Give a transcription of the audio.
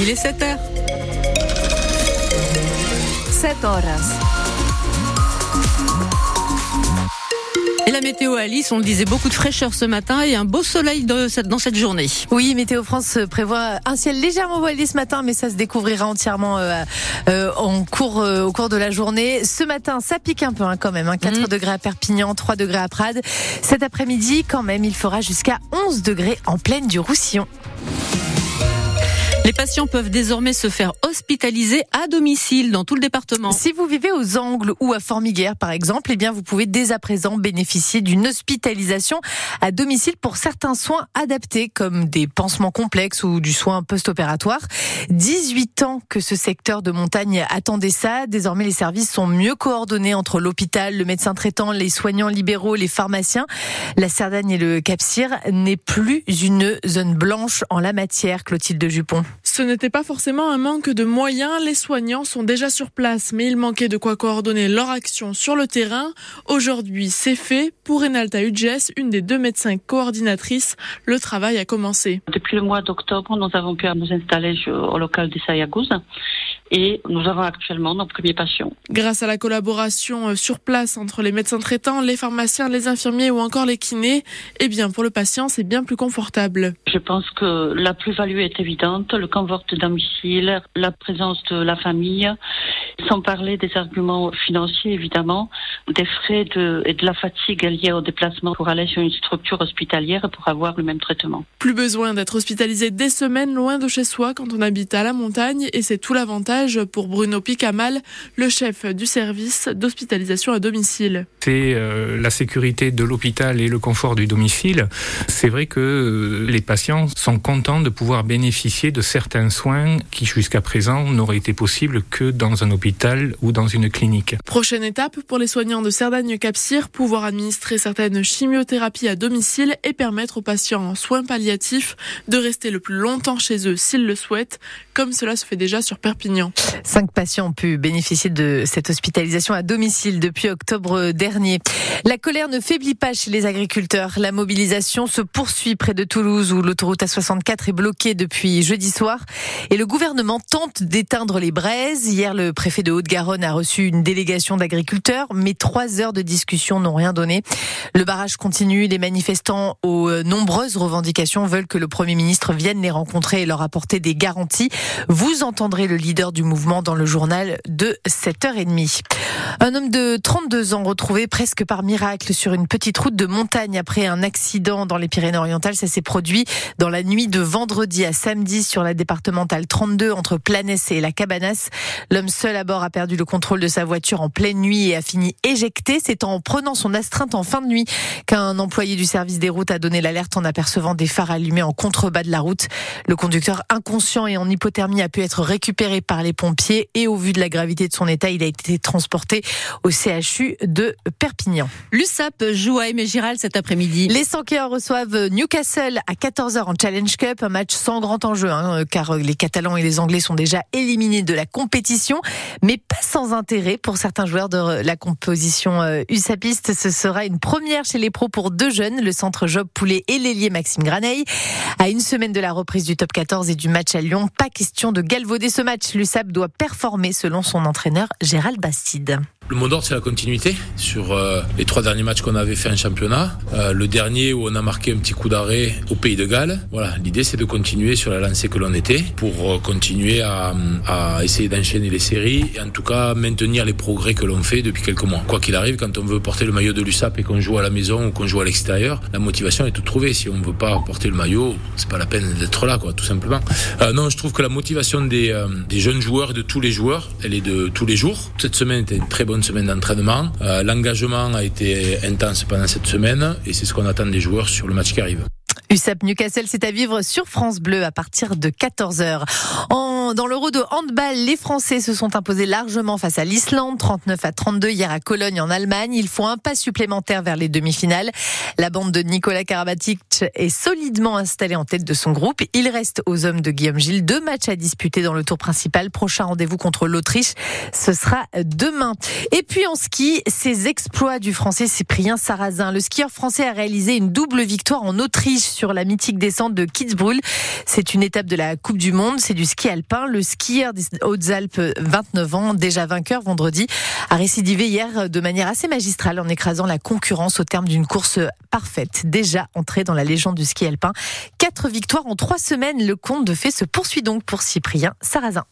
Il est 7 heures. 7 horas. Et la météo Alice, on le disait, beaucoup de fraîcheur ce matin et un beau soleil dans cette journée. Oui, Météo France prévoit un ciel légèrement voilé ce matin, mais ça se découvrira entièrement euh, euh, en cours, euh, au cours de la journée. Ce matin, ça pique un peu hein, quand même. Hein, 4 Mhm. degrés à Perpignan, 3 degrés à Prades. Cet après-midi, quand même, il fera jusqu'à 11 degrés en plaine du Roussillon. Les patients peuvent désormais se faire hospitaliser à domicile dans tout le département. Si vous vivez aux Angles ou à Formiguère, par exemple, eh bien, vous pouvez dès à présent bénéficier d'une hospitalisation à domicile pour certains soins adaptés, comme des pansements complexes ou du soin post-opératoire. 18 ans que ce secteur de montagne attendait ça. Désormais, les services sont mieux coordonnés entre l'hôpital, le médecin traitant, les soignants libéraux, les pharmaciens. La Cerdagne et le Cap-Cyr n'est plus une zone blanche en la matière, Clotilde Jupon. Ce n'était pas forcément un manque de moyens, les soignants sont déjà sur place, mais il manquait de quoi coordonner leur action sur le terrain. Aujourd'hui, c'est fait. Pour Enalta UGS, une des deux médecins coordinatrices, le travail a commencé. Depuis le mois d'octobre, nous avons pu nous installer au local des Sayagouz et nous avons actuellement nos premiers patients. Grâce à la collaboration euh, sur place entre les médecins traitants, les pharmaciens, les infirmiers ou encore les kinés, eh bien pour le patient, c'est bien plus confortable. Je pense que la plus-value est évidente, le confort domicile, la présence de la famille, sans parler des arguments financiers évidemment, des frais de, et de la fatigue liée au déplacement pour aller sur une structure hospitalière pour avoir le même traitement. Plus besoin d'être hospitalisé des semaines loin de chez soi quand on habite à la montagne et c'est tout l'avantage pour Bruno Picamal, le chef du service d'hospitalisation à domicile. C'est euh, la sécurité de l'hôpital et le confort du domicile. C'est vrai que euh, les patients sont contents de pouvoir bénéficier de certains soins qui jusqu'à présent n'auraient été possibles que dans un hôpital ou dans une clinique. Prochaine étape pour les soignants de Cerdagne-Capcir, pouvoir administrer certaines chimiothérapies à domicile et permettre aux patients en soins palliatifs de rester le plus longtemps chez eux s'ils le souhaitent, comme cela se fait déjà sur Perpignan. Cinq patients ont pu bénéficier de cette hospitalisation à domicile depuis octobre dernier. La colère ne faiblit pas chez les agriculteurs. La mobilisation se poursuit près de Toulouse où l'autoroute A64 est bloquée depuis jeudi soir et le gouvernement tente d'éteindre les braises. Hier, le préfet de Haute-Garonne a reçu une délégation d'agriculteurs, mais trois heures de discussion n'ont rien donné. Le barrage continue. Les manifestants aux euh, nombreuses revendications veulent que le Premier ministre vienne les rencontrer et leur apporter des garanties. Vous entendrez le leader du mouvement dans le journal de 7h30. Un homme de 32 ans retrouvé presque par miracle sur une petite route de montagne après un accident dans les Pyrénées-Orientales. Ça s'est produit dans la nuit de vendredi à samedi sur la départementale 32 entre Planès et la Cabanas. L'homme seul à bord a perdu le contrôle de sa voiture en pleine nuit et a fini éjecté. C'est en prenant son astreinte en fin de nuit qu'un employé du service des routes a donné l'alerte en apercevant des phares allumés en contrebas de la route. Le conducteur inconscient et en hypothermie a pu être récupéré par les pompiers et au vu de la gravité de son état, il a été transporté au CHU de Perpignan. L'USAP joue à Aimé Giral cet après-midi. Les Sankéens reçoivent Newcastle à 14h en Challenge Cup, un match sans grand enjeu, hein, car les Catalans et les Anglais sont déjà éliminés de la compétition, mais pas sans intérêt pour certains joueurs de la composition euh, USAPiste. Ce sera une première chez les pros pour deux jeunes, le centre Job Poulet et l'ailier Maxime Graneil. À une semaine de la reprise du top 14 et du match à Lyon, pas question de galvauder ce match. L'USAP doit performer selon son entraîneur Gérald Bastide. Le mot d'ordre, c'est la continuité sur euh, les trois derniers matchs qu'on avait fait en championnat. Euh, le dernier où on a marqué un petit coup d'arrêt au Pays de Galles. Voilà, l'idée c'est de continuer sur la lancée que l'on était pour euh, continuer à, à essayer d'enchaîner les séries et en tout cas maintenir les progrès que l'on fait depuis quelques mois. Quoi qu'il arrive, quand on veut porter le maillot de l'USAP et qu'on joue à la maison ou qu'on joue à l'extérieur, la motivation est toute trouvée. Si on ne veut pas porter le maillot, c'est pas la peine d'être là, quoi, tout simplement. Euh, non, je trouve que la motivation des, euh, des jeunes joueurs, de tous les joueurs, elle est de tous les jours. Cette semaine était une très bonne semaine d'entraînement. Euh, L'engagement a été intense pendant cette semaine et c'est ce qu'on attend des joueurs sur le match qui arrive. USAP Newcastle, c'est à vivre sur France Bleu à partir de 14h. En dans l'Euro de handball, les Français se sont imposés largement face à l'Islande, 39 à 32 hier à Cologne en Allemagne. Il faut un pas supplémentaire vers les demi-finales. La bande de Nicolas Karabatic est solidement installée en tête de son groupe. Il reste aux hommes de Guillaume Gilles deux matchs à disputer dans le tour principal. Prochain rendez-vous contre l'Autriche, ce sera demain. Et puis en ski, ces exploits du Français Cyprien Sarrazin. Le skieur français a réalisé une double victoire en Autriche sur la mythique descente de Kitzbühel. C'est une étape de la Coupe du Monde, c'est du ski alpin. Le skieur des Hautes-Alpes, 29 ans, déjà vainqueur vendredi, a récidivé hier de manière assez magistrale en écrasant la concurrence au terme d'une course parfaite. Déjà entré dans la légende du ski alpin. Quatre victoires en trois semaines. Le compte de fait se poursuit donc pour Cyprien Sarrazin.